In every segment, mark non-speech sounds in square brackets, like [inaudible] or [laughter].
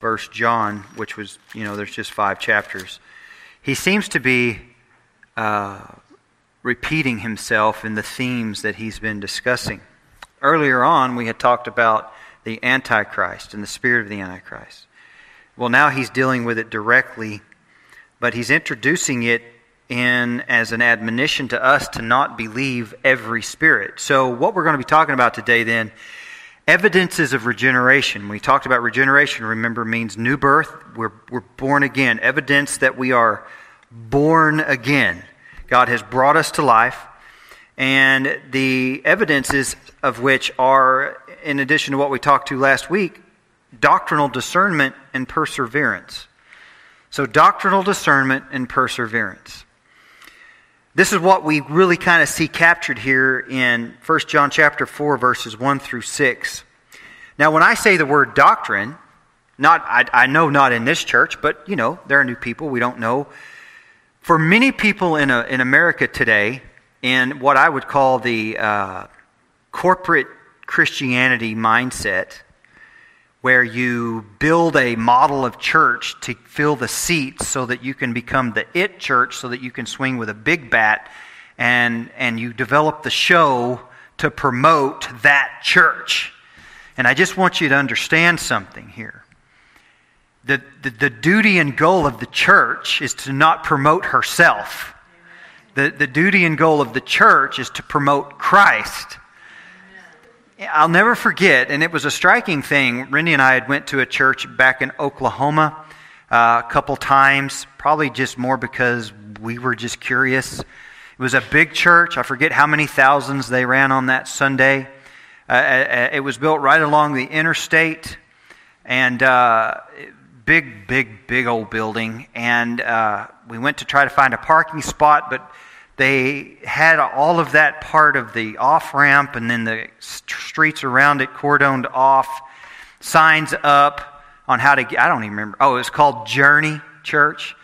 First John, which was, you know, there's just five chapters. He seems to be uh, repeating himself in the themes that he's been discussing. Earlier on, we had talked about the Antichrist and the spirit of the Antichrist. Well, now he's dealing with it directly, but he's introducing it in as an admonition to us to not believe every spirit. So, what we're going to be talking about today then Evidences of regeneration. We talked about regeneration, remember, means new birth. We're, we're born again. Evidence that we are born again. God has brought us to life. And the evidences of which are, in addition to what we talked to last week, doctrinal discernment and perseverance. So, doctrinal discernment and perseverance. This is what we really kind of see captured here in 1 John chapter 4 verses 1 through 6. Now when I say the word doctrine, not I, I know not in this church, but you know, there are new people we don't know. For many people in, a, in America today, in what I would call the uh, corporate Christianity mindset, where you build a model of church to fill the seats so that you can become the it church, so that you can swing with a big bat, and, and you develop the show to promote that church. And I just want you to understand something here. The, the, the duty and goal of the church is to not promote herself. The, the duty and goal of the church is to promote Christ. I'll never forget, and it was a striking thing. Randy and I had went to a church back in Oklahoma uh, a couple times, probably just more because we were just curious. It was a big church. I forget how many thousands they ran on that Sunday. Uh, uh, uh it was built right along the interstate, and uh, big, big, big old building. And uh, we went to try to find a parking spot, but they had all of that part of the off ramp and then the streets around it cordoned off, signs up on how to get, I don't even remember. Oh, it was called Journey Church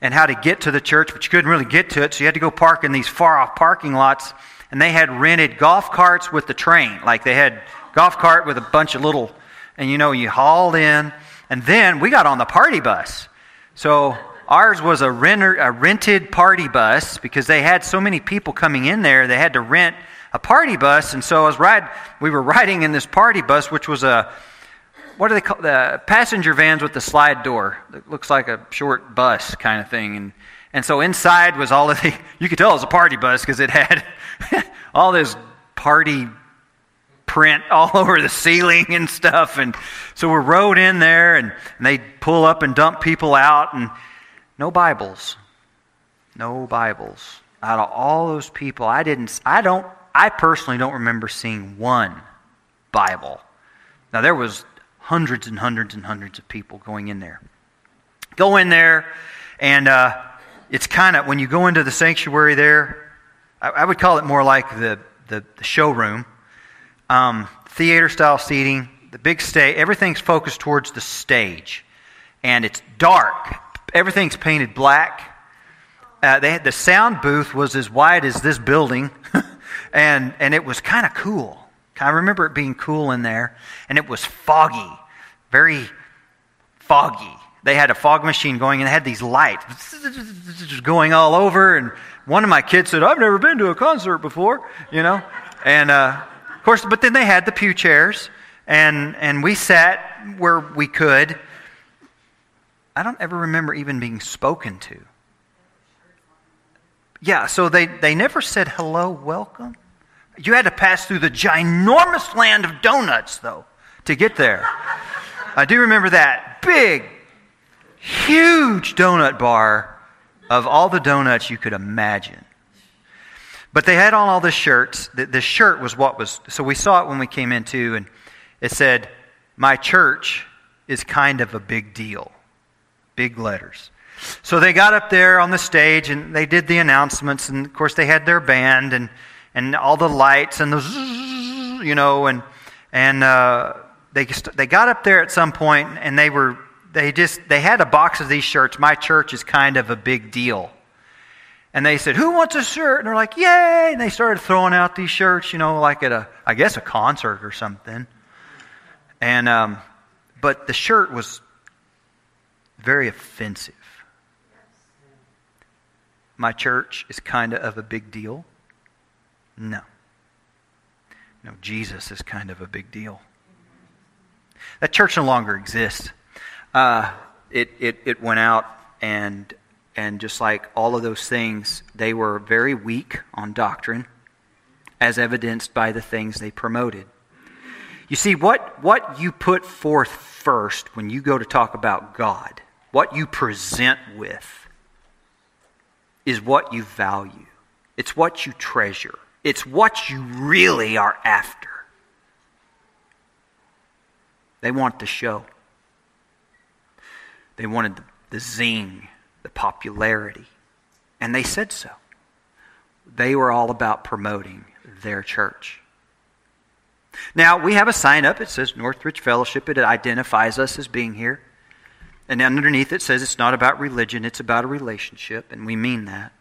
and how to get to the church, but you couldn't really get to it, so you had to go park in these far off parking lots. And they had rented golf carts with the train. Like they had golf cart with a bunch of little, and you know, you hauled in. And then we got on the party bus. So Ours was a, renter, a rented party bus because they had so many people coming in there, they had to rent a party bus. And so I was ride, we were riding in this party bus, which was a, what do they call the passenger vans with the slide door? It looks like a short bus kind of thing. And, and so inside was all of the, [laughs] you could tell it was a party bus because it had [laughs] all this party print all [laughs] over the ceiling and stuff. And so we're rode in there and, and they pull up and dump people out. And, no Bibles. No Bibles. Out of all those people, I didn't I don't I personally don't remember seeing one Bible. Now there was hundreds and hundreds and hundreds of people going in there. Go in there, and uh, it's kind of when you go into the sanctuary there. I, I, would call it more like the the, the showroom, um, theater style seating. The big stage, everything's focused towards the stage, and it's dark Everything's painted black. Uh, they had, the sound booth was as wide as this building, [laughs] and, and it was kind of cool. I remember it being cool in there, and it was foggy, very foggy. They had a fog machine going, and they had these lights [laughs] going all over. And one of my kids said, "I've never been to a concert before," you know. And uh, of course, but then they had the pew chairs, and and we sat where we could I don't ever remember even being spoken to. Yeah, so they, they never said hello, welcome. You had to pass through the ginormous land of donuts, though, to get there. I do remember that big, huge donut bar of all the donuts you could imagine. But they had on all the shirts. The, the shirt was what was, so we saw it when we came in too, and it said, My church is kind of a big deal big letters. So they got up there on the stage and they did the announcements, and of course they had their band and, and all the lights and the, you know, and and uh, they they got up there at some point and they were they just they had a box of these shirts. My church is kind of a big deal. And they said, "Who wants a shirt?" And they're like, "Yay!" And they started throwing out these shirts, you know, like at a, I guess, a concert or something. And um, but the shirt was very offensive. My church is kind of a big deal. No. No, Jesus is kind of a big deal. That church no longer exists. Uh, it, it, it went out and and just like all of those things, they were very weak on doctrine, as evidenced by the things they promoted. You see, what, what you put forth first when you go to talk about God, what you present with, is what you value. It's what you treasure. It's what you really are after. They want the show. They wanted the, the zing the popularity. And they said so. They were all about promoting their church. Now, we have a sign up. It says Northridge Fellowship. It identifies us as being here. And underneath it says it's not about religion, it's about a relationship, and we mean that.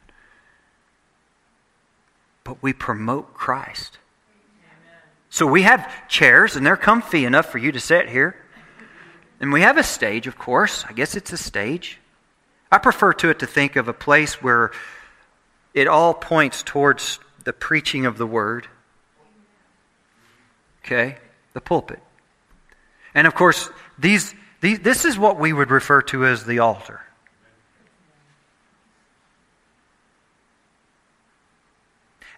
But we promote Christ. So we have chairs, and they're comfy enough for you to sit here. And we have a stage, of course. I guess it's a stage. I prefer to it to think of a place where it all points towards the preaching of the word. Okay? The pulpit. And of course, these, this is what we would refer to as the altar.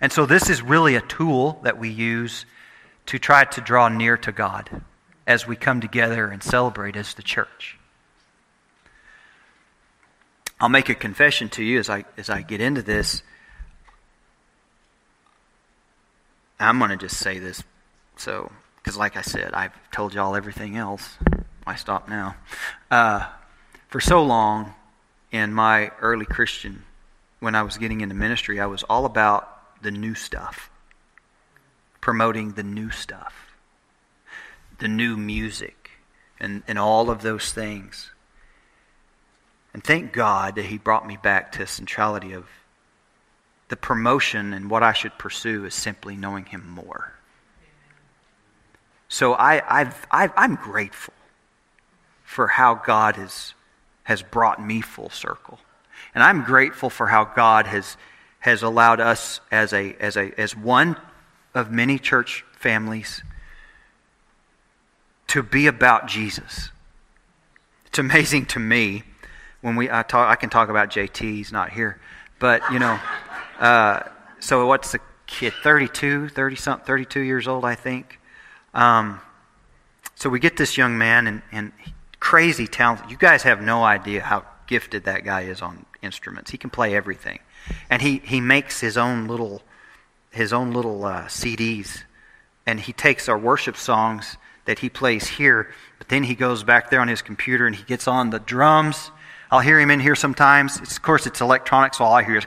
And so, this is really a tool that we use to try to draw near to God as we come together and celebrate as the church. I'll make a confession to you as I, as I get into this. I'm going to just say this. So, because like I said, I've told y'all everything else. I stop now. Uh, for so long in my early Christian, when I was getting into ministry, I was all about the new stuff, promoting the new stuff, the new music, and, and all of those things. And thank God that He brought me back to centrality of the promotion and what I should pursue is simply knowing Him more. So I, i am grateful for how God has, has brought me full circle. And I'm grateful for how God has, has allowed us as, a, as, a, as one of many church families to be about Jesus. It's amazing to me when we I talk, I can talk about JT. He's not here, but you know, uh, so what's the kid? 32, 30 something, 32 years old, I think. Um, so we get this young man and, and crazy talent. You guys have no idea how gifted that guy is on instruments. He can play everything, and he he makes his own little his own little uh, CDs, and he takes our worship songs that he plays here, but then he goes back there on his computer and he gets on the drums I'll hear him in here sometimes. It's, of course, it's electronic, so all I hear is,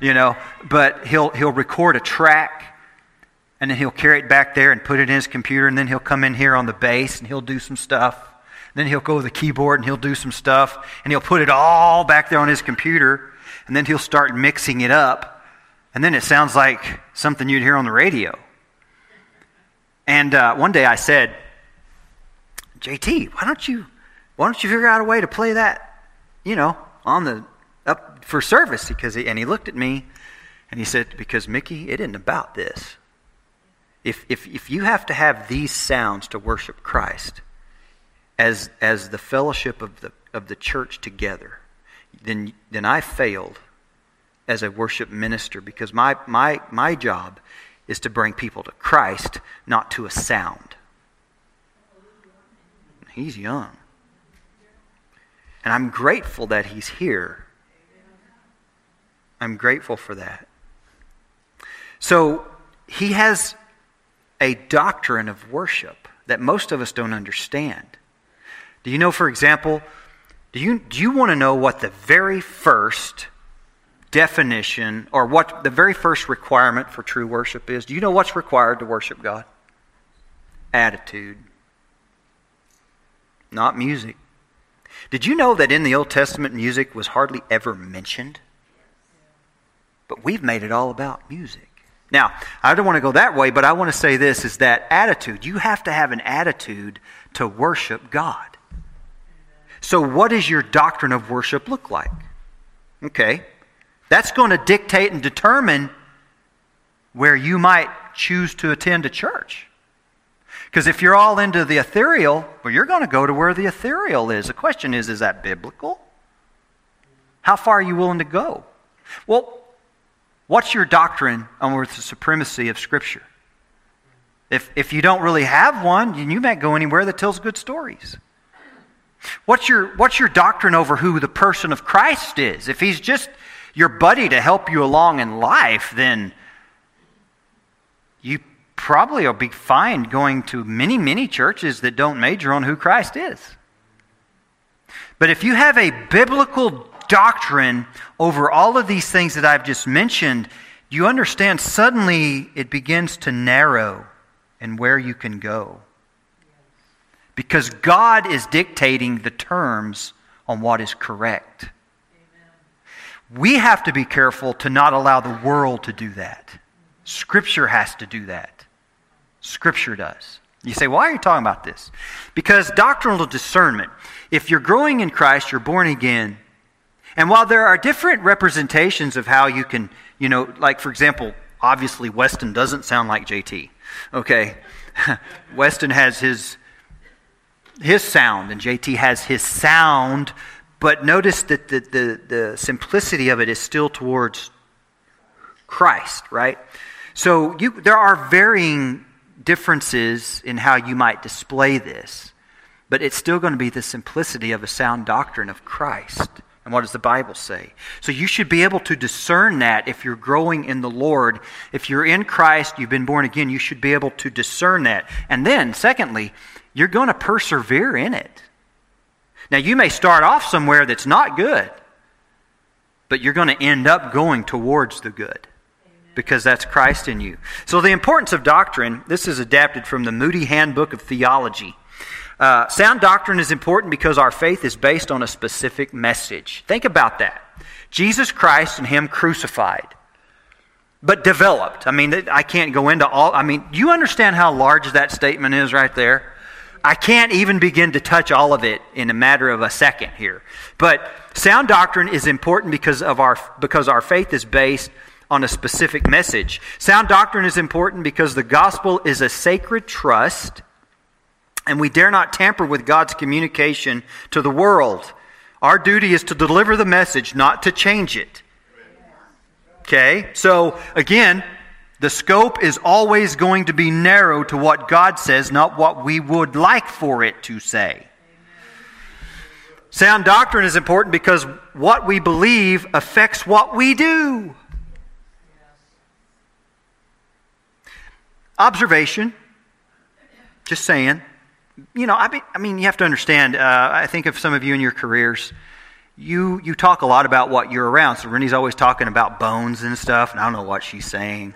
you know, but he'll, he'll record a track and then he'll carry it back there and put it in his computer, and then he'll come in here on the bass and he'll do some stuff. Then he'll go to the keyboard and he'll do some stuff, and he'll put it all back there on his computer, and then he'll start mixing it up, and then it sounds like something you'd hear on the radio. And uh, one day I said, JT, why don't you why don't you figure out a way to play that, you know, on the up for service? Because he, and he looked at me and he said, because Mickey, it isn't about this. If, if, if you have to have these sounds to worship Christ as, as the fellowship of the, of the church together, then, then I failed as a worship minister because my, my, my job is to bring people to Christ, not to a sound. He's young. And I'm grateful that he's here. I'm grateful for that. So he has a doctrine of worship that most of us don't understand. Do you know, for example, do you, do you want to know what the very first definition or what the very first requirement for true worship is? Do you know what's required to worship God? Attitude, not music. Did you know that in the Old Testament, music was hardly ever mentioned? But we've made it all about music. Now, I don't want to go that way, but I want to say this is that attitude. You have to have an attitude to worship God. So, what does your doctrine of worship look like? Okay. That's going to dictate and determine where you might choose to attend a church. Because if you're all into the ethereal, well, you're going to go to where the ethereal is. The question is, is that biblical? How far are you willing to go? Well, what's your doctrine on the supremacy of Scripture? If, if you don't really have one, you might go anywhere that tells good stories. What's your, what's your doctrine over who the person of Christ is? If he's just your buddy to help you along in life, then you probably will be fine going to many, many churches that don't major on who Christ is. But if you have a biblical doctrine over all of these things that I've just mentioned, you understand suddenly it begins to narrow and where you can go. Because God is dictating the terms on what is correct. Amen. We have to be careful to not allow the world to do that. Scripture has to do that. Scripture does. You say, why are you talking about this? Because doctrinal discernment, if you're growing in Christ, you're born again. And while there are different representations of how you can, you know, like for example, obviously Weston doesn't sound like JT. Okay? [laughs] Weston has his his sound and JT has his sound, but notice that the, the, the simplicity of it is still towards Christ, right? So you, there are varying differences in how you might display this, but it's still going to be the simplicity of a sound doctrine of Christ. And what does the Bible say? So you should be able to discern that if you're growing in the Lord. If you're in Christ, you've been born again, you should be able to discern that. And then, secondly, you're going to persevere in it. Now, you may start off somewhere that's not good, but you're going to end up going towards the good because that's Christ in you. So, the importance of doctrine, this is adapted from the Moody Handbook of Theology. Uh, sound doctrine is important because our faith is based on a specific message. Think about that. Jesus Christ and Him crucified, but developed. I mean, I can't go into all. I mean, you understand how large that statement is right there? I can't even begin to touch all of it in a matter of a second here. But sound doctrine is important because of our because our faith is based on a specific message. Sound doctrine is important because the gospel is a sacred trust and we dare not tamper with God's communication to the world. Our duty is to deliver the message, not to change it. Okay? So, again, the scope is always going to be narrow to what God says, not what we would like for it to say. Sound doctrine is important because what we believe affects what we do. Observation, just saying you know, I mean, I mean, you have to understand. Uh, I think of some of you in your careers. You you talk a lot about what you're around. So Rennie's always talking about bones and stuff, and I don't know what she's saying.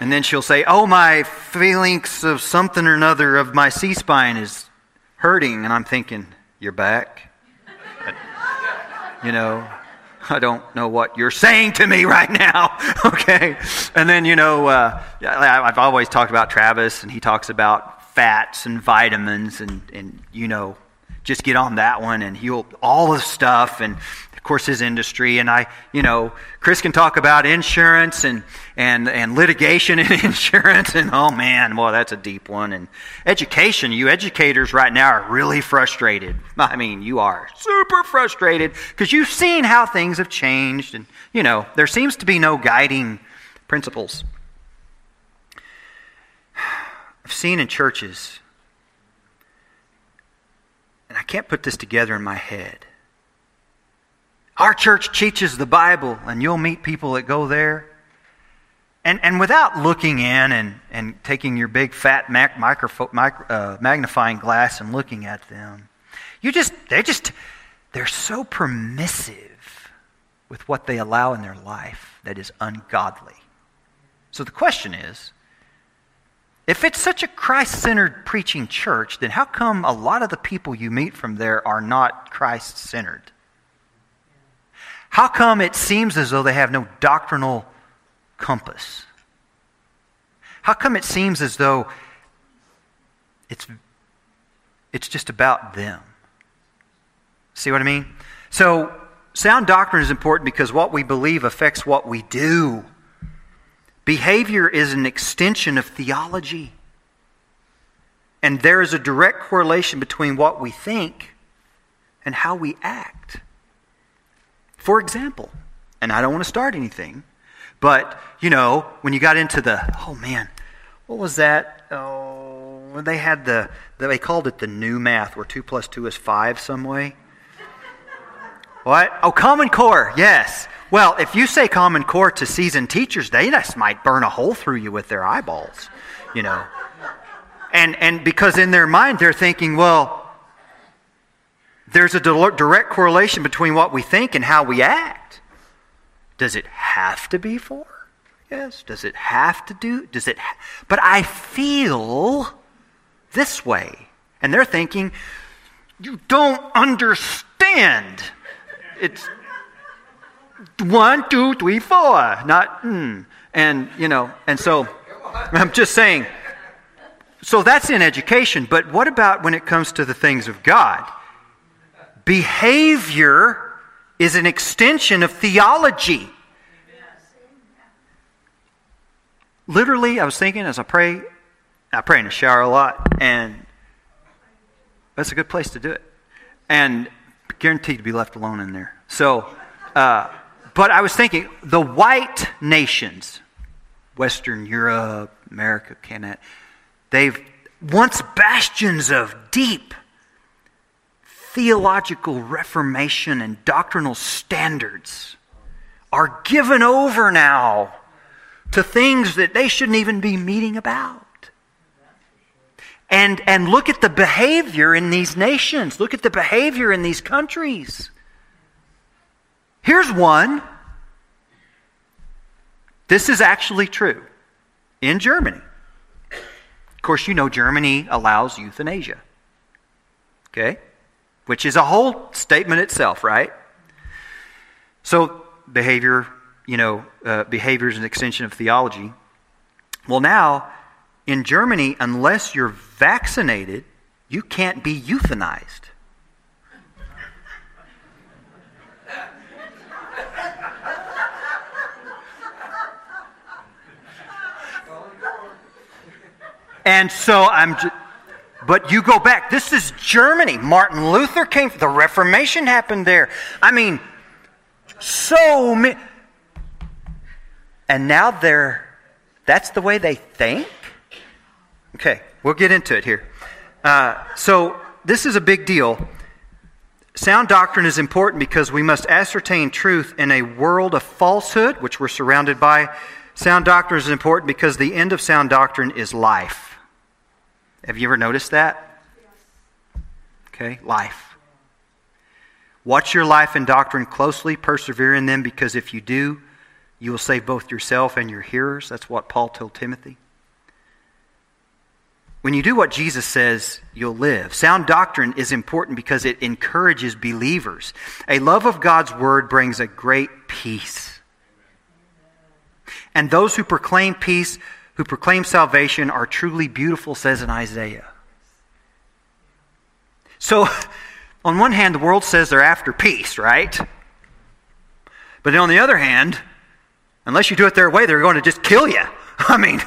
And then she'll say, "Oh, my phalanx of something or another of my C spine is hurting," and I'm thinking, "Your back." [laughs] you know, I don't know what you're saying to me right now. [laughs] okay. And then, you know, uh, I've always talked about Travis, and he talks about fats and vitamins and, and you know, just get on that one and he'll all the stuff and of course his industry. And I you know Chris can talk about insurance and and and litigation [laughs] and insurance. And oh man well that's a deep one. And education you educators right now are really frustrated. [laughs] I mean you are super frustrated because you've seen how things have changed. And you know there seems to be no guiding principles I've seen in churches, and I can't put this together in my head. Our church teaches the Bible, and you'll meet people that go there. And, and without looking in and, and taking your big fat mac, micro, uh, magnifying glass and looking at them, you just, they just, they're so permissive with what they allow in their life that is ungodly. So the question is if it's such a Christ centered preaching church, then how come a lot of the people you meet from there are not Christ centered? How come it seems as though they have no doctrinal compass? How come it seems as though it's, it's just about them? See what I mean? So, sound doctrine is important because what we believe affects what we do. Behavior is an extension of theology. And there is a direct correlation between what we think and how we act. For example, and I don't want to start anything, but, you know, when you got into the, oh man, what was that? Oh, they had the, they called it the new math, where 2 plus 2 is 5 some way. What? Oh, Common Core, yes. Well, if you say Common Core to seasoned teachers, they just might burn a hole through you with their eyeballs, you know. And, and because in their mind they're thinking, well, there's a direct correlation between what we think and how we act. Does it have to be four? Yes. Does it have to do? Does it? Ha- but I feel this way. And they're thinking, you don't understand. It's one, two, three, four, not hmm. And, you know, and so I'm just saying, so that's in education, but what about when it comes to the things of God? Behavior is an extension of theology. Literally, I was thinking as I pray, I pray in the shower a lot, and that's a good place to do it. And guaranteed to be left alone in there. So, uh, but I was thinking the white nations, Western Europe, America, Canada, They've once bastions of deep theological reformation and doctrinal standards are given over now to things that they shouldn't even be meeting about. And, and look at the behavior in these nations. Look at the behavior in these countries. Here's one. This is actually true in Germany. Of course, you know Germany allows euthanasia. Okay? Which is a whole statement itself, right? So, behavior, you know, uh, behavior is an extension of theology. Well, now, in Germany, unless you're vaccinated, you can't be euthanized. And so I'm. Just, but you go back. This is Germany. Martin Luther came. The Reformation happened there. I mean, so many. And now they're. That's the way they think? Okay, we'll get into it here. Uh, so this is a big deal. Sound doctrine is important because we must ascertain truth in a world of falsehood, which we're surrounded by. Sound doctrine is important because the end of sound doctrine is life. Have you ever noticed that? Okay, life. Watch your life and doctrine closely, persevere in them, because if you do, you will save both yourself and your hearers. That's what Paul told Timothy. When you do what Jesus says, you'll live. Sound doctrine is important because it encourages believers. A love of God's word brings a great peace. And those who proclaim peace who proclaim salvation are truly beautiful, says in Isaiah. So, [laughs] on one hand, the world says they're after peace, right? But on the other hand, unless you do it their way, they're going to just kill you. [laughs] I mean,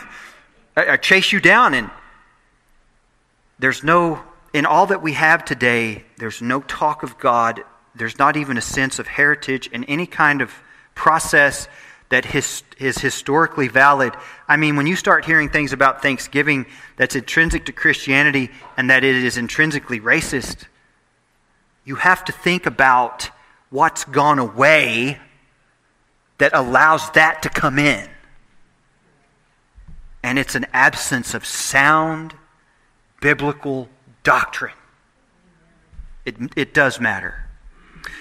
chase you down. And there's no, in all that we have today, there's no talk of God. There's not even a sense of heritage in any kind of process that his, is historically valid. I mean, when you start hearing things about Thanksgiving that's intrinsic to Christianity and that it is intrinsically racist, you have to think about what's gone away that allows that to come in. And it's an absence of sound biblical doctrine. It, it does matter.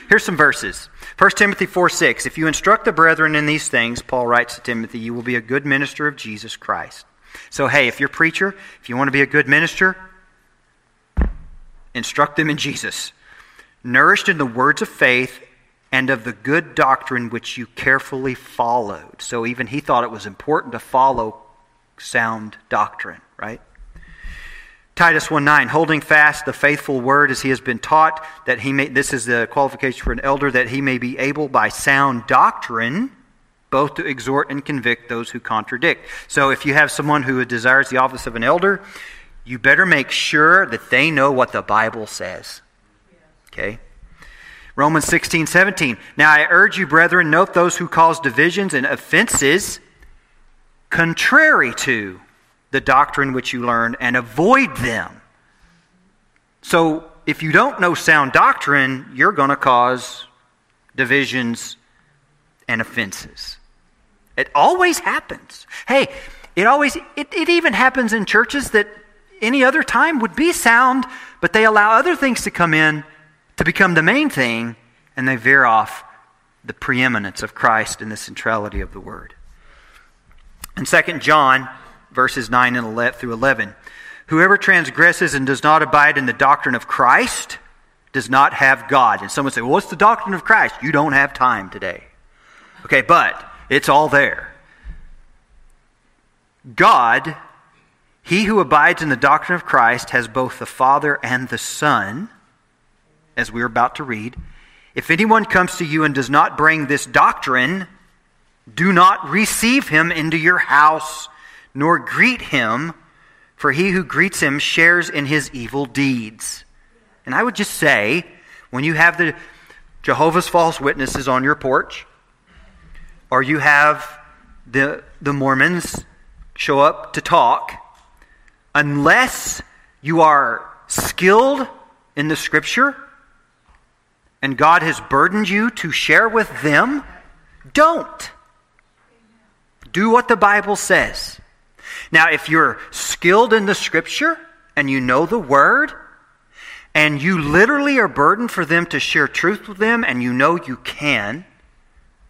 Here's some verses. 1 Timothy 4 6. If you instruct the brethren in these things, Paul writes to Timothy, you will be a good minister of Jesus Christ. So, hey, if you're a preacher, if you want to be a good minister, instruct them in Jesus. Nourished in the words of faith and of the good doctrine which you carefully followed. So, even he thought it was important to follow sound doctrine, right? Titus 1 9, holding fast the faithful word as he has been taught, that he may, this is the qualification for an elder, that he may be able by sound doctrine both to exhort and convict those who contradict. So if you have someone who desires the office of an elder, you better make sure that they know what the Bible says. Okay? Romans 16, 17. Now I urge you, brethren, note those who cause divisions and offenses contrary to the doctrine which you learned and avoid them. So, if you don't know sound doctrine, you're going to cause divisions and offenses. It always happens. Hey, it always it, it even happens in churches that any other time would be sound, but they allow other things to come in to become the main thing, and they veer off the preeminence of Christ and the centrality of the word. In 2 John verses 9 and 11 through 11. Whoever transgresses and does not abide in the doctrine of Christ does not have God. And someone say, well, what's the doctrine of Christ? You don't have time today. Okay, but it's all there. God, he who abides in the doctrine of Christ, has both the Father and the Son, as we're about to read. If anyone comes to you and does not bring this doctrine, do not receive him into your house nor greet him, for he who greets him shares in his evil deeds. And I would just say, when you have the Jehovah's false witnesses on your porch, or you have the, the Mormons show up to talk, unless you are skilled in the scripture and God has burdened you to share with them, don't. Do what the Bible says. Now, if you're skilled in the scripture and you know the word, and you literally are burdened for them to share truth with them, and you know you can,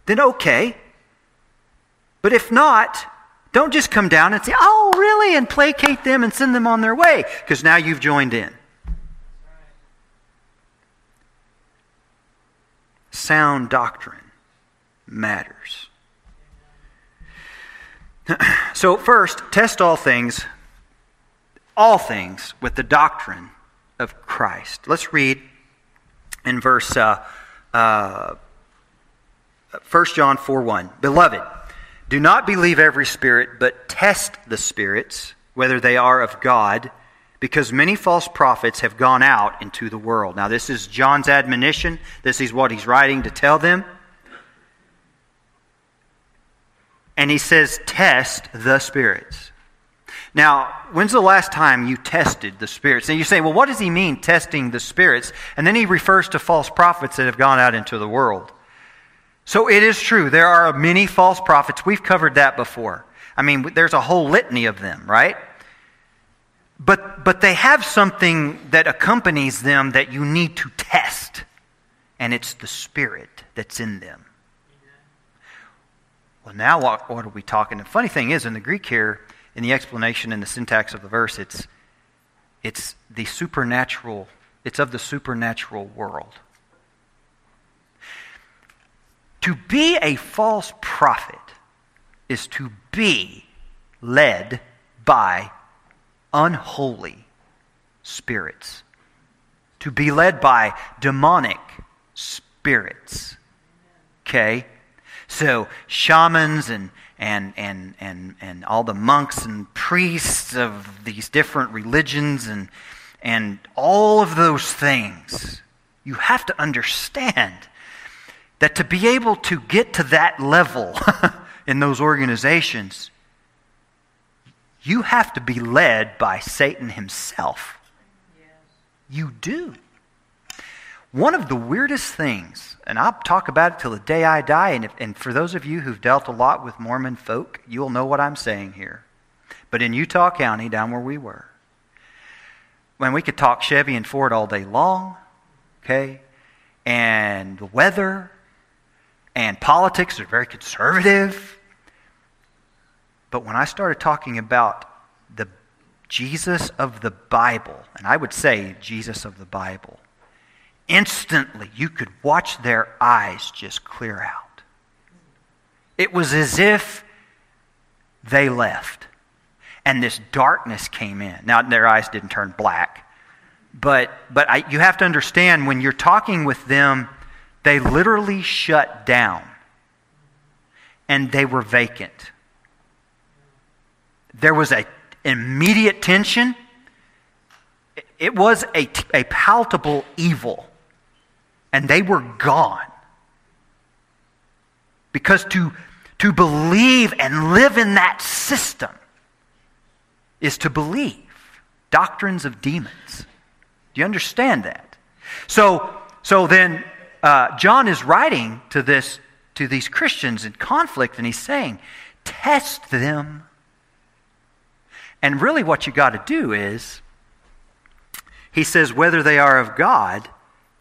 then okay. But if not, don't just come down and say, oh, really, and placate them and send them on their way, because now you've joined in. Sound doctrine matters. [clears throat] so, first, test all things, all things, with the doctrine of Christ. Let's read in verse uh, uh, 1 John 4 1. Beloved, do not believe every spirit, but test the spirits, whether they are of God, because many false prophets have gone out into the world. Now, this is John's admonition. This is what he's writing to tell them. And he says, test the spirits. Now, when's the last time you tested the spirits? And you say, well, what does he mean, testing the spirits? And then he refers to false prophets that have gone out into the world. So it is true, there are many false prophets. We've covered that before. I mean, there's a whole litany of them, right? But, but they have something that accompanies them that you need to test, and it's the spirit that's in them. Well, now what, what are we talking? The funny thing is, in the Greek here, in the explanation in the syntax of the verse, it's, it's the supernatural, it's of the supernatural world. To be a false prophet is to be led by unholy spirits, to be led by demonic spirits. Okay? So, shamans and, and, and, and, and all the monks and priests of these different religions and, and all of those things, you have to understand that to be able to get to that level [laughs] in those organizations, you have to be led by Satan himself. Yes. You do. One of the weirdest things, and I'll talk about it till the day I die, and, if, and for those of you who've dealt a lot with Mormon folk, you'll know what I'm saying here. But in Utah County, down where we were, when we could talk Chevy and Ford all day long, okay, and the weather, and politics are very conservative. But when I started talking about the Jesus of the Bible, and I would say Jesus of the Bible, instantly you could watch their eyes just clear out. It was as if they left. and this darkness came in. Now, their eyes didn't turn black, but, but I, you have to understand when you're talking with them, they literally shut down and they were vacant. There was a immediate tension. It was a, a palpable evil, and they were gone. Because to, to believe and live in that system is to believe doctrines of demons. Do you understand that? So, so then uh, John is writing to this to these Christians in conflict, and he's saying, test them. And really, what you got to do is, he says, whether they are of God,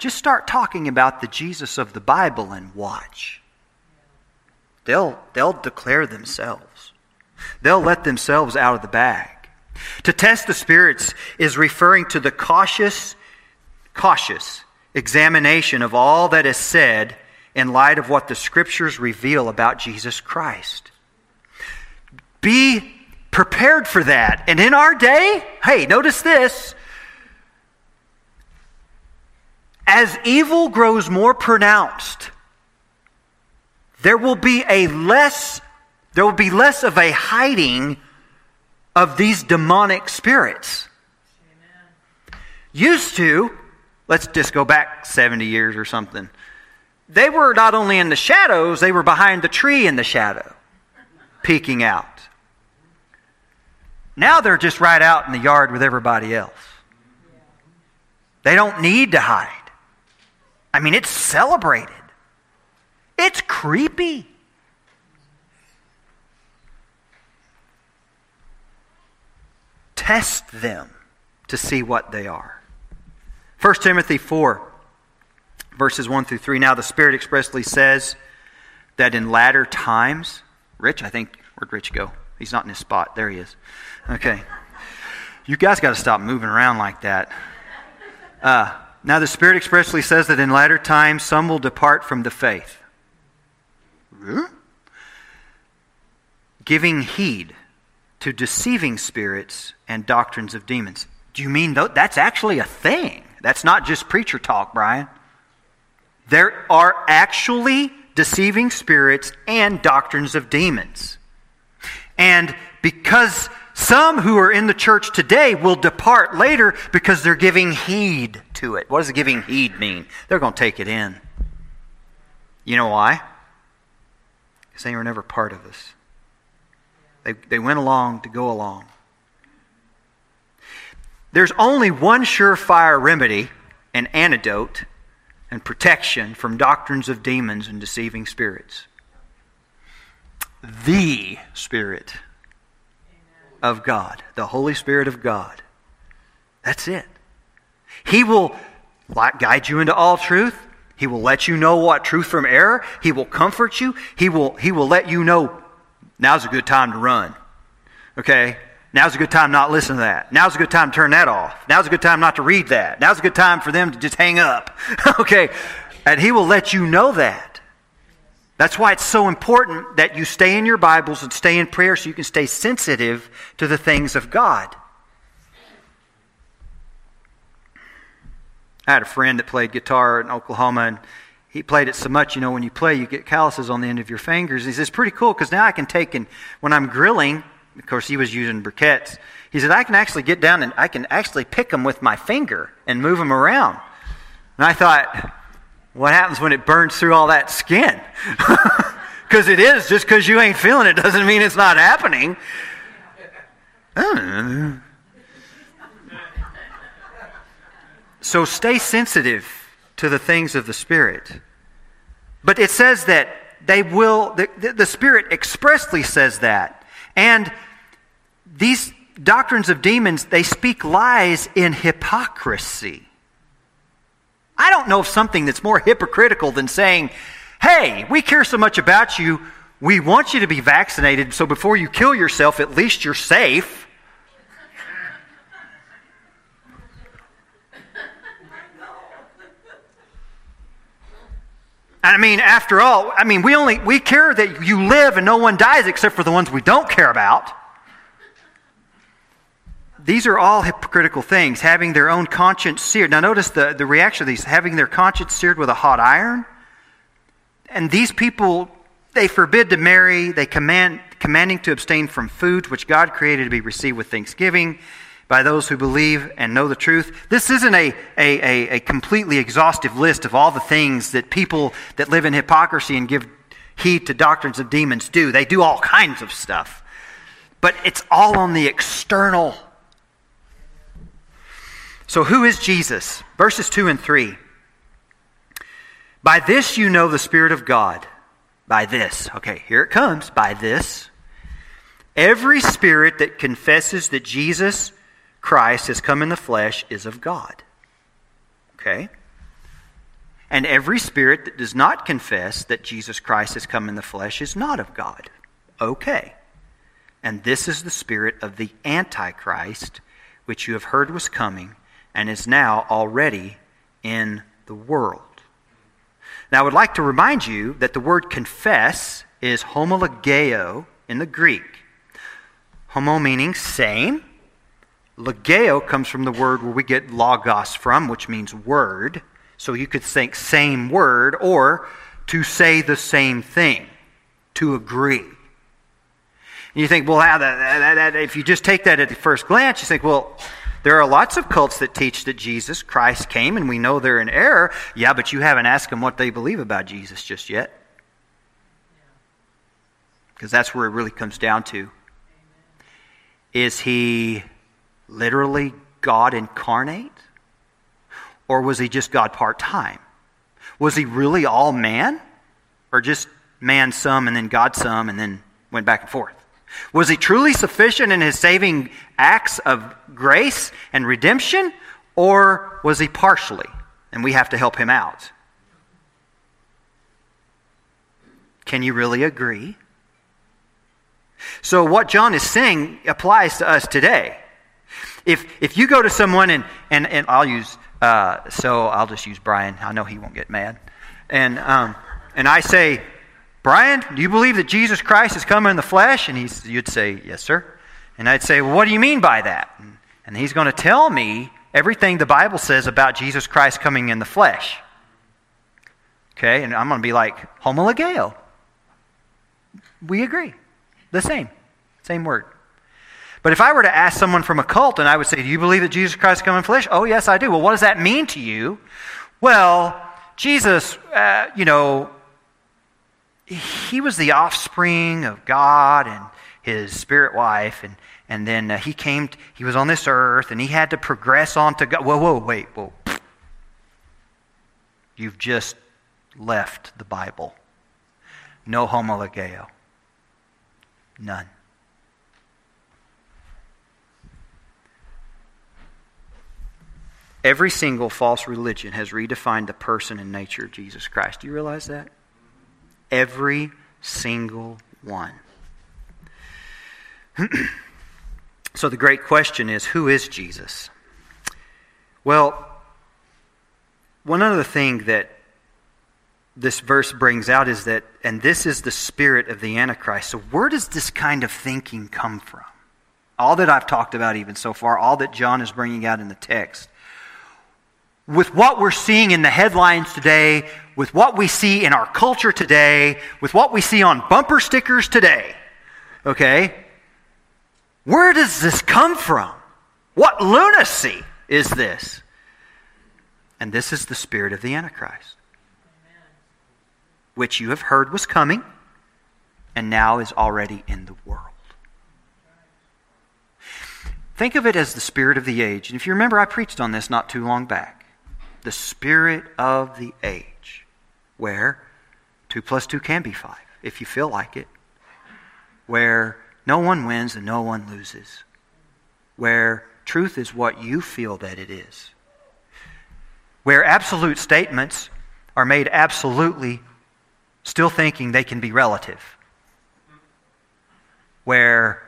just start talking about the Jesus of the Bible and watch. They'll, they'll declare themselves. They'll let themselves out of the bag. To test the spirits is referring to the cautious, cautious examination of all that is said in light of what the scriptures reveal about Jesus Christ. Be prepared for that. And in our day, hey, notice this. As evil grows more pronounced, there will be a less there will be less of a hiding of these demonic spirits. Amen. Used to, let's just go back 70 years or something. They were not only in the shadows, they were behind the tree in the shadow, peeking out. Now they're just right out in the yard with everybody else. They don't need to hide. I mean, it's celebrated. It's creepy. Test them to see what they are. 1 Timothy 4, verses 1 through 3. Now, the Spirit expressly says that in latter times, Rich, I think, where'd Rich go? He's not in his spot. There he is. Okay. You guys got to stop moving around like that. Uh, now, the Spirit expressly says that in latter times some will depart from the faith Giving heed to deceiving spirits and doctrines of demons. Do you mean that's actually a thing? That's not just preacher talk, Brian. There are actually deceiving spirits and doctrines of demons. And because some who are in the church today will depart later because they're giving heed to it. What does giving heed mean? They're going to take it in. You know why? because they were never part of us. They, they went along to go along. There's only one surefire remedy and antidote and protection from doctrines of demons and deceiving spirits the Spirit of God, the Holy Spirit of God. That's it. He will guide you into all truth. He will let you know what truth from error. He will comfort you. He will, he will let you know now's a good time to run. Okay? Now's a good time not listen to that. Now's a good time to turn that off. Now's a good time not to read that. Now's a good time for them to just hang up. [laughs] okay? And he will let you know that. That's why it's so important that you stay in your Bibles and stay in prayer so you can stay sensitive to the things of God. I had a friend that played guitar in Oklahoma, and he played it so much, you know, when you play, you get calluses on the end of your fingers. He says, it's pretty cool because now I can take and when I'm grilling, of course, he was using briquettes. He said, I can actually get down and I can actually pick them with my finger and move them around. And I thought, what happens when it burns through all that skin? [laughs] Because it is. Just because you ain't feeling it doesn't mean it's not happening. So stay sensitive to the things of the Spirit. But it says that they will, the, the Spirit expressly says that. And these doctrines of demons, they speak lies in hypocrisy. I don't know of something that's more hypocritical than saying, hey, we care so much about you, we want you to be vaccinated, so before you kill yourself, at least you're safe. I mean, after all, I mean, we only we care that you live and no one dies except for the ones we don't care about. These are all hypocritical things, having their own conscience seared. Now, notice the, the reaction of these having their conscience seared with a hot iron. And these people, they forbid to marry, they command, commanding to abstain from foods which God created to be received with thanksgiving by those who believe and know the truth. This isn't a, a, a, a completely exhaustive list of all the things that people that live in hypocrisy and give heed to doctrines of demons do. They do all kinds of stuff. But it's all on the external. So, who is Jesus? Verses 2 and 3. By this you know the Spirit of God. By this. Okay, here it comes. By this. Every spirit that confesses that Jesus Christ has come in the flesh is of God. Okay? And every spirit that does not confess that Jesus Christ has come in the flesh is not of God. Okay. And this is the spirit of the Antichrist, which you have heard was coming and is now already in the world. Now, I would like to remind you that the word confess is homologeo in the Greek. Homo meaning same. Logeo comes from the word where we get logos from, which means word. So you could think same word or to say the same thing, to agree. And you think, well, that, that, that, if you just take that at the first glance, you think, well, there are lots of cults that teach that Jesus Christ came, and we know they're in error. Yeah, but you haven't asked them what they believe about Jesus just yet. Because that's where it really comes down to. Is he literally God incarnate? Or was he just God part time? Was he really all man? Or just man some and then God some and then went back and forth? Was he truly sufficient in his saving acts of grace and redemption, or was he partially? And we have to help him out. Can you really agree? So, what John is saying applies to us today. If, if you go to someone, and, and, and I'll use, uh, so I'll just use Brian. I know he won't get mad. And, um, and I say, Brian, do you believe that Jesus Christ has come in the flesh? And he's, you'd say, Yes, sir. And I'd say, Well, what do you mean by that? And he's going to tell me everything the Bible says about Jesus Christ coming in the flesh. Okay? And I'm going to be like, homologeo. We agree. The same. Same word. But if I were to ask someone from a cult and I would say, Do you believe that Jesus Christ come in flesh? Oh, yes, I do. Well, what does that mean to you? Well, Jesus, uh, you know, he was the offspring of God and his spirit wife, and, and then uh, he came, t- he was on this earth, and he had to progress on to God. Whoa, whoa, wait, whoa. You've just left the Bible. No homologeo. None. Every single false religion has redefined the person and nature of Jesus Christ. Do you realize that? Every single one. [clears throat] so the great question is who is Jesus? Well, one other thing that this verse brings out is that, and this is the spirit of the Antichrist. So, where does this kind of thinking come from? All that I've talked about, even so far, all that John is bringing out in the text, with what we're seeing in the headlines today, with what we see in our culture today, with what we see on bumper stickers today, okay? Where does this come from? What lunacy is this? And this is the spirit of the Antichrist, which you have heard was coming and now is already in the world. Think of it as the spirit of the age. And if you remember, I preached on this not too long back the spirit of the age, where 2 plus 2 can be 5, if you feel like it, where no one wins and no one loses, where truth is what you feel that it is, where absolute statements are made absolutely still thinking they can be relative, where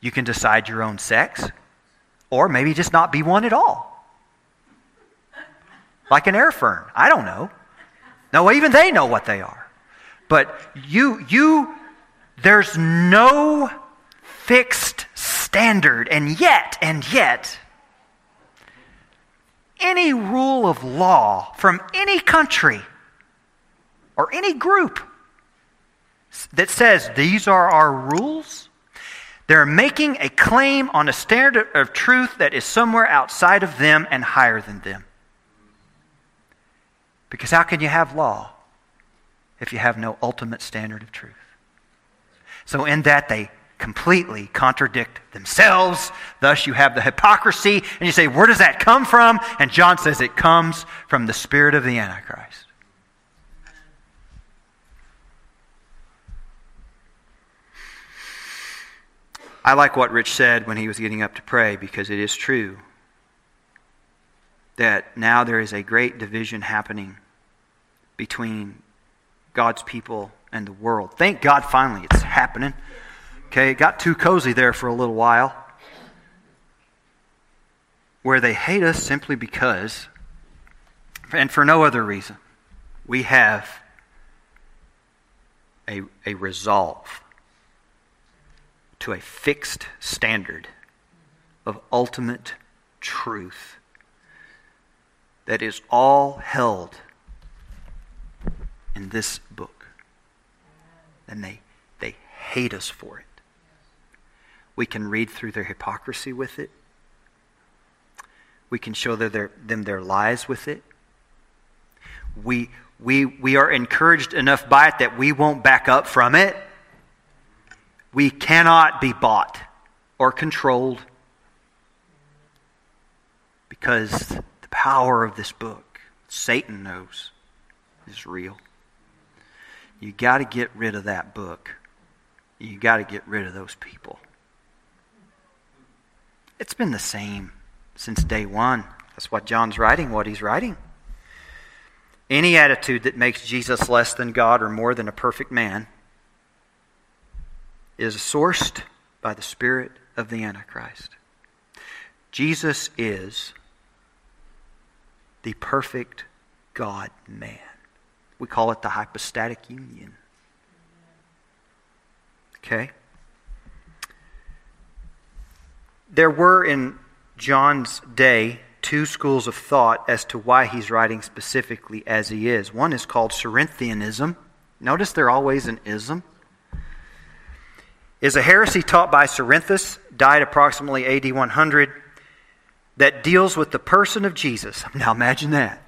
you can decide your own sex, or maybe just not be one at all like an air fern. I don't know. No, even they know what they are. But you, you, there's no fixed standard. And yet, and yet, any rule of law from any country or any group that says these are our rules, they're making a claim on a standard of truth that is somewhere outside of them and higher than them. Because how can you have law if you have no ultimate standard of truth? So, in that, they completely contradict themselves. Thus, you have the hypocrisy, and you say, Where does that come from? And John says it comes from the spirit of the Antichrist. I like what Rich said when he was getting up to pray because it is true that now there is a great division happening between God's people and the world. Thank God finally it's happening. Okay, it got too cozy there for a little while. Where they hate us simply because, and for no other reason, we have a, a resolve to a fixed standard of ultimate truth that is all held in this book. And they, they hate us for it. We can read through their hypocrisy with it. We can show their, them their lies with it. We, we, we are encouraged enough by it that we won't back up from it. We cannot be bought or controlled because the power of this book, Satan knows, is real. You got to get rid of that book. You got to get rid of those people. It's been the same since day one. That's what John's writing, what he's writing. Any attitude that makes Jesus less than God or more than a perfect man is sourced by the spirit of the Antichrist. Jesus is the perfect God man. We call it the hypostatic union. Okay? There were in John's day two schools of thought as to why he's writing specifically as he is. One is called Cerinthianism. Notice they're always an ism. Is a heresy taught by Cerinthus, died approximately AD 100, that deals with the person of Jesus. [laughs] Now imagine that.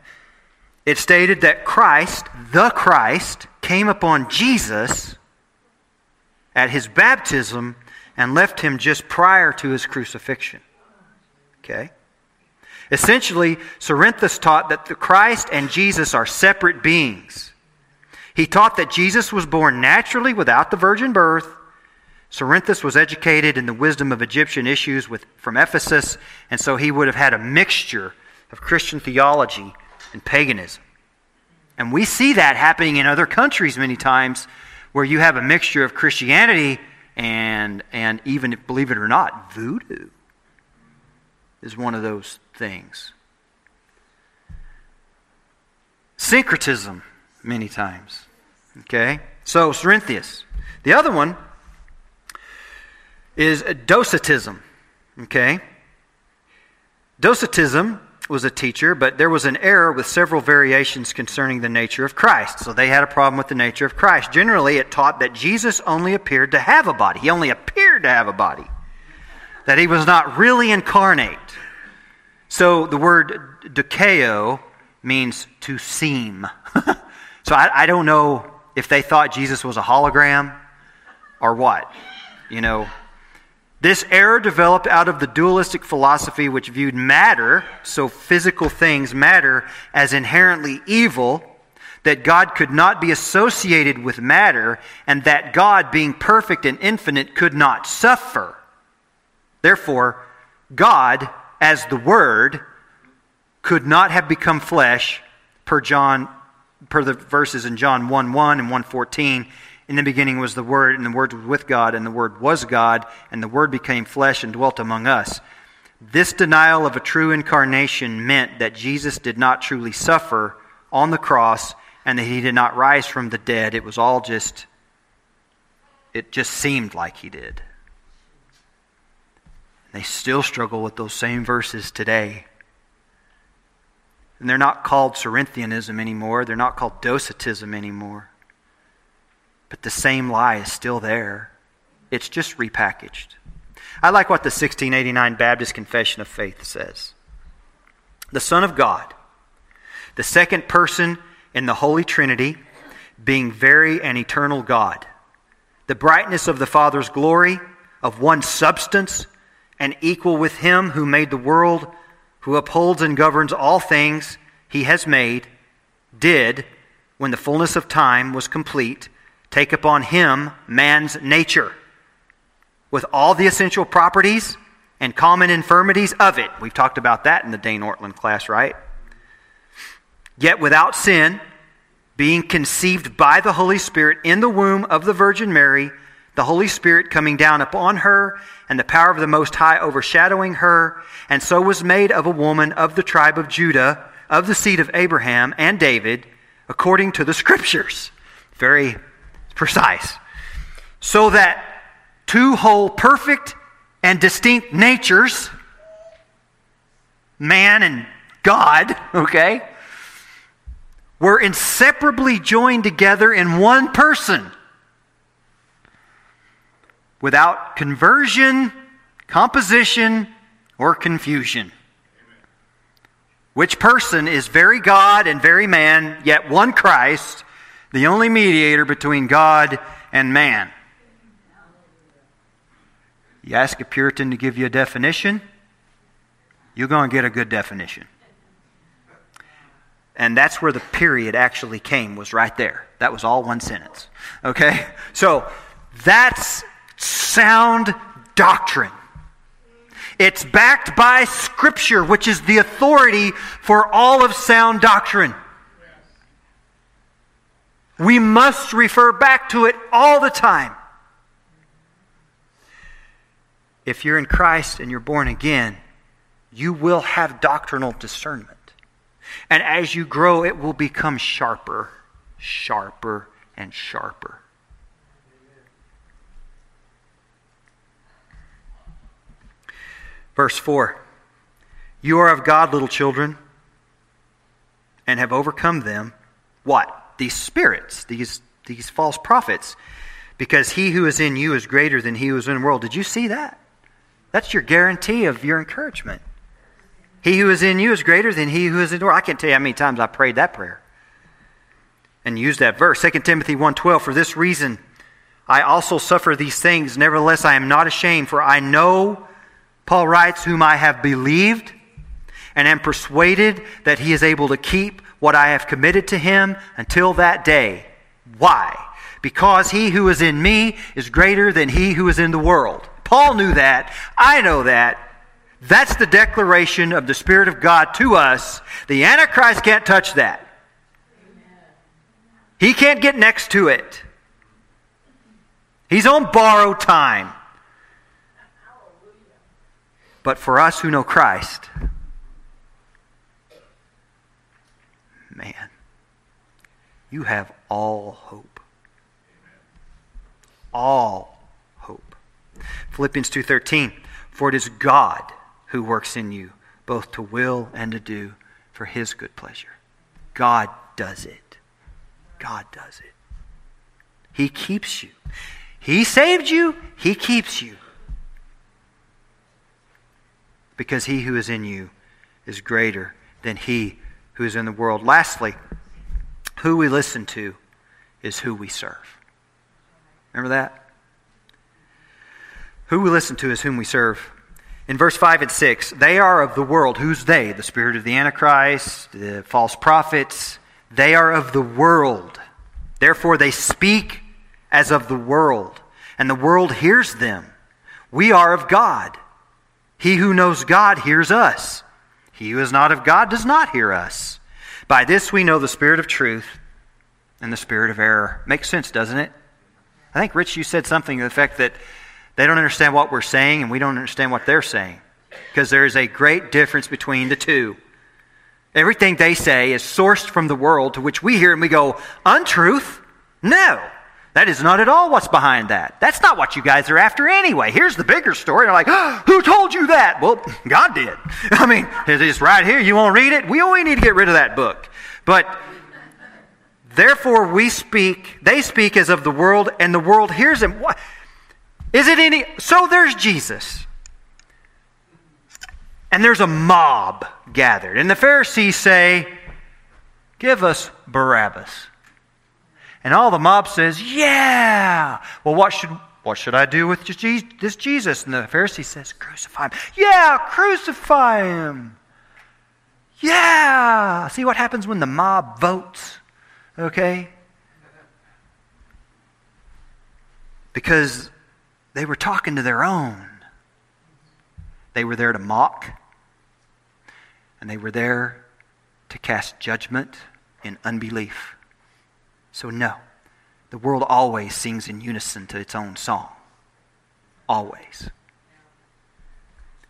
It stated that Christ, the Christ, came upon Jesus at his baptism and left him just prior to his crucifixion. Okay? Essentially, Cerinthus taught that the Christ and Jesus are separate beings. He taught that Jesus was born naturally without the virgin birth. Cerinthus was educated in the wisdom of Egyptian issues with, from Ephesus, and so he would have had a mixture of Christian theology and paganism. And we see that happening in other countries many times where you have a mixture of Christianity and, and even, believe it or not, voodoo is one of those things. Syncretism, many times. Okay? So, Cerinthius. The other one is Docetism. Okay? Docetism was a teacher, but there was an error with several variations concerning the nature of Christ. So they had a problem with the nature of Christ. Generally, it taught that Jesus only appeared to have a body. He only appeared to have a body. That he was not really incarnate. So the word dokeo means to seem. [laughs] so I, I don't know if they thought Jesus was a hologram or what. You know, this error developed out of the dualistic philosophy which viewed matter, so physical things, matter, as inherently evil, that God could not be associated with matter, and that God, being perfect and infinite, could not suffer. Therefore, God, as the Word, could not have become flesh per John per the verses in John 1 1 and 114 in the beginning was the Word, and the Word was with God, and the Word was God, and the Word became flesh and dwelt among us. This denial of a true incarnation meant that Jesus did not truly suffer on the cross and that he did not rise from the dead. It was all just, it just seemed like he did. They still struggle with those same verses today. And they're not called Cerinthianism anymore. They're not called Docetism anymore. But the same lie is still there. It's just repackaged. I like what the 1689 Baptist Confession of Faith says. The Son of God, the second person in the Holy Trinity, being very and eternal God, the brightness of the Father's glory, of one substance, and equal with Him who made the world, who upholds and governs all things He has made, did, when the fullness of time was complete, take upon Him man's nature with all the essential properties and common infirmities of it. We've talked about that in the Dane Ortlund class, right? Yet without sin, being conceived by the Holy Spirit in the womb of the Virgin Mary, the Holy Spirit coming down upon her, and the power of the Most High overshadowing her, and so was made of a woman of the tribe of Judah, of the seed of Abraham and David, according to the Scriptures. Very precise. So that two whole perfect and distinct natures, man and God, [laughs] okay, were inseparably joined together in one person without conversion, composition, or confusion. Which person is very God and very man, yet one Christ, the only mediator between God and man. You ask a Puritan to give you a definition, you're going to get a good definition. And that's where the period actually came, was right there. That was all one sentence. Okay? So that's sound doctrine. It's backed by Scripture, which is the authority for all of sound doctrine. We must refer back to it all the time if you're in Christ and you're born again, you will have doctrinal discernment. And as you grow, it will become sharper, sharper, and sharper. Verse 4 You are of God, little children, and have overcome them. What? These spirits, these, these false prophets. Because he who is in you is greater than he who is in the world. Did you see that? That's your guarantee of your encouragement. He who is in you is greater than he who is in the world. I can't tell you how many times I prayed that prayer and used that verse. 2 Timothy 1.12, For this reason I also suffer these things. Nevertheless, I am not ashamed, for I know, Paul writes, whom I have believed and am persuaded that he is able to keep what I have committed to him until that day. Why? Because he who is in me is greater than he who is in the world. Paul knew that. I know that. That's the declaration of the Spirit of God to us. The Antichrist can't touch that. He can't get next to it. He's on borrowed time. But for us who know Christ, man, you have all hope. All hope. Philippians 2:13 For it is God who works in you both to will and to do for his good pleasure. God does it. God does it. He keeps you. He saved you, he keeps you. Because he who is in you is greater than he who is in the world. Lastly, who we listen to is who we serve. Remember that? Who we listen to is whom we serve. In verse 5 and 6, they are of the world. Who's they? The spirit of the Antichrist, the false prophets. They are of the world. Therefore, they speak as of the world, and the world hears them. We are of God. He who knows God hears us. He who is not of God does not hear us. By this we know the spirit of truth and the spirit of error. Makes sense, doesn't it? I think, Rich, you said something to the effect that they don't understand what we're saying, and we don't understand what they're saying. Because there is a great difference between the two. Everything they say is sourced from the world, to which we hear and we go, untruth? No. That is not at all what's behind that. That's not what you guys are after anyway. Here's the bigger story. They're like, oh, [gasps] who told you that? Well, God did. [laughs] I mean, it's right here. You won't read it? We only need to get rid of that book. But therefore we speak, they speak as of the world, and the world hears them. What? Is it any so there's Jesus. And there's a mob gathered. And the Pharisees say, Give us Barabbas. And all the mob says, Yeah. Well, what should, what should I do with this Jesus? And the Pharisee says, Crucify him. Yeah, crucify him. Yeah. See what happens when the mob votes? Okay? Because they were talking to their own. They were there to mock, and they were there to cast judgment in unbelief. So, no, the world always sings in unison to its own song. Always.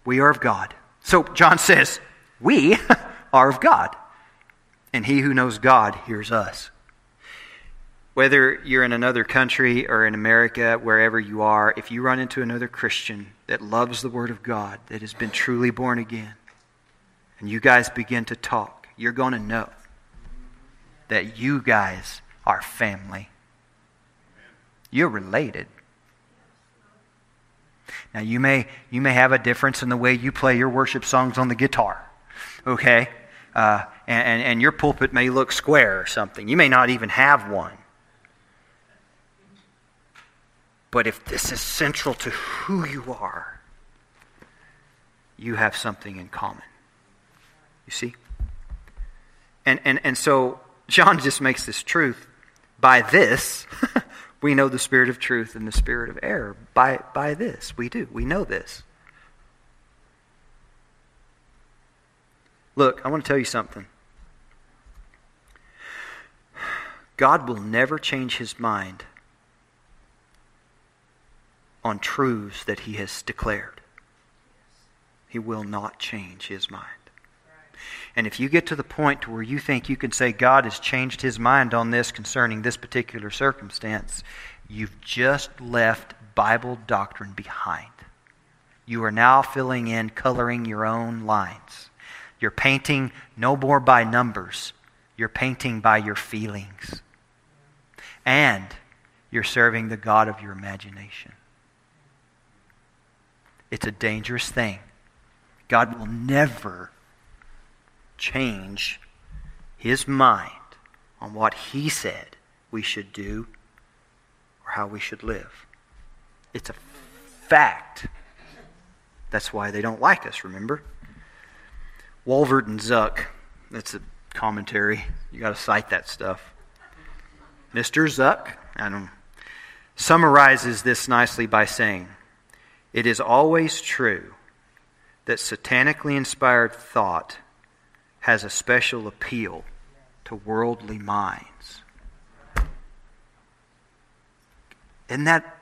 We are of God. So, John says, We [laughs] are of God. And he who knows God hears us. Whether you're in another country or in America, wherever you are, if you run into another Christian that loves the Word of God, that has been truly born again, and you guys begin to talk, you're going to know that you guys are family. You're related. Now you may you may have a difference in the way you play your worship songs on the guitar, okay? Uh, and, and, and your pulpit may look square or something. You may not even have one. But if this is central to who you are, you have something in common. You see? And, and, and so John just makes this truth. By this, [laughs] we know the spirit of truth and the spirit of error. By, by this, we do. We know this. Look, I want to tell you something. God will never change his mind on truths that he has declared. He will not change his mind. And if you get to the point where you think you can say God has changed his mind on this concerning this particular circumstance, you've just left Bible doctrine behind. You are now filling in, coloring your own lines. You're painting no more by numbers, you're painting by your feelings. And you're serving the God of your imagination. It's a dangerous thing. God will never change his mind on what he said we should do or how we should live. It's a fact. That's why they don't like us, remember? Walvoord and Zuck, that's a commentary. You got to cite that stuff. Mr. Zuck, I don't summarizes this nicely by saying, It is always true that satanically inspired thought has a special appeal to worldly minds. Isn't that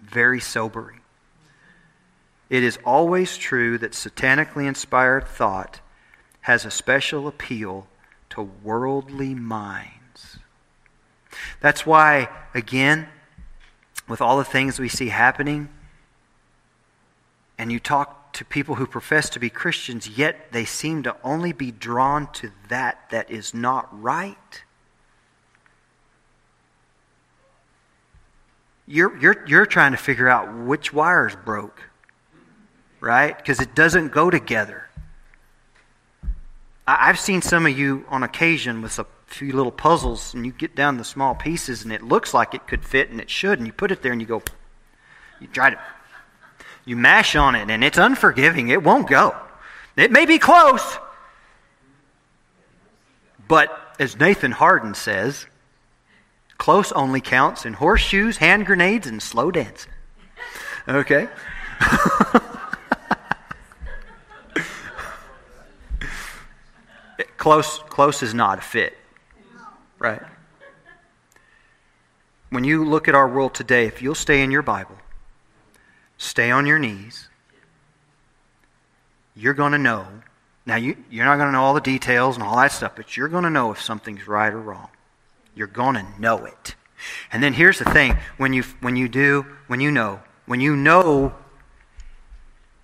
very sobering? It is always true that satanically inspired thought has a special appeal to worldly minds. That's why, again, with all the things we see happening, and you talk to people who profess to be Christians, yet they seem to only be drawn to that that is not right. You're, you're, you're trying to figure out which wires broke, right? Because it doesn't go together. I, I've seen some of you on occasion with a few little puzzles, and you get down the small pieces, and it looks like it could fit, and it should, and you put it there, and you go, you try to you mash on it and it's unforgiving. It won't go. It may be close. But as Nathan Harden says, close only counts in horseshoes, hand grenades, and slow dancing. Okay? [laughs] close, close is not a fit, right? When you look at our world today, if you'll stay in your Bible, Stay on your knees. You're going to know. Now, you, you're not going to know all the details and all that stuff, but you're going to know if something's right or wrong. You're going to know it. And then here's the thing when you, when you do, when you know, when you know,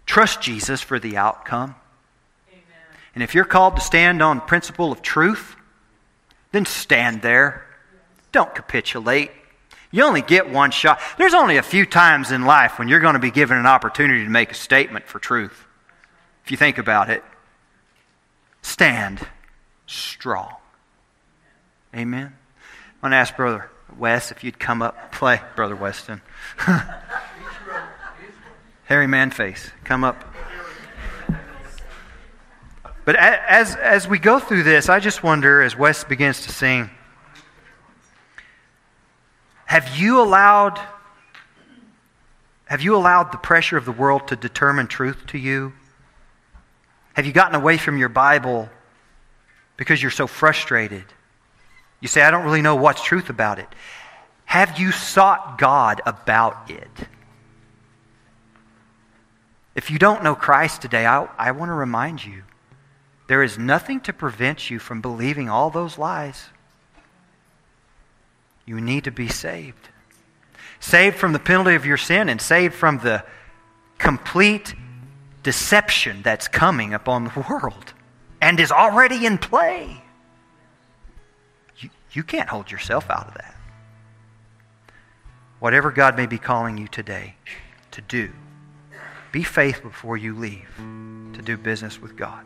trust Jesus for the outcome. Amen. And if you're called to stand on principle of truth, then stand there. Don't capitulate. You only get one shot. There's only a few times in life when you're going to be given an opportunity to make a statement for truth. If you think about it, stand strong. Amen. I want to ask Brother Wes if you'd come up, play, Brother Weston. [laughs] Harry Manface, come up. But as, as we go through this, I just wonder, as Wes begins to sing, have you allowed have you allowed the pressure of the world to determine truth to you? Have you gotten away from your Bible because you're so frustrated? You say, I don't really know what's truth about it. Have you sought God about it? If you don't know Christ today, I, I want to remind you there is nothing to prevent you from believing all those lies. You need to be saved. Saved from the penalty of your sin and saved from the complete deception that's coming upon the [laughs] world and is already in play. You, you can't hold yourself out of that. Whatever God may be calling you today to do, be faithful before you leave to do business with God.